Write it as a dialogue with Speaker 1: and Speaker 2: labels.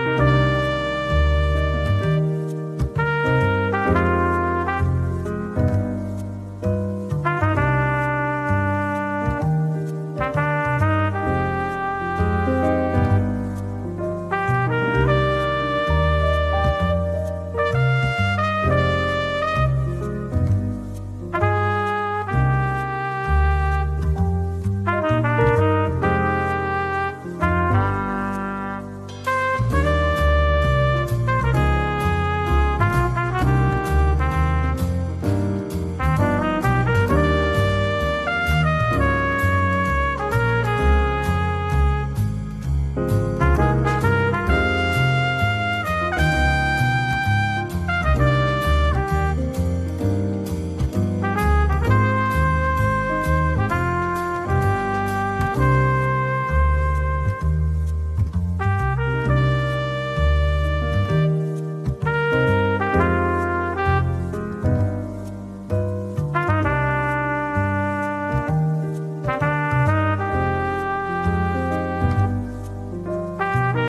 Speaker 1: Música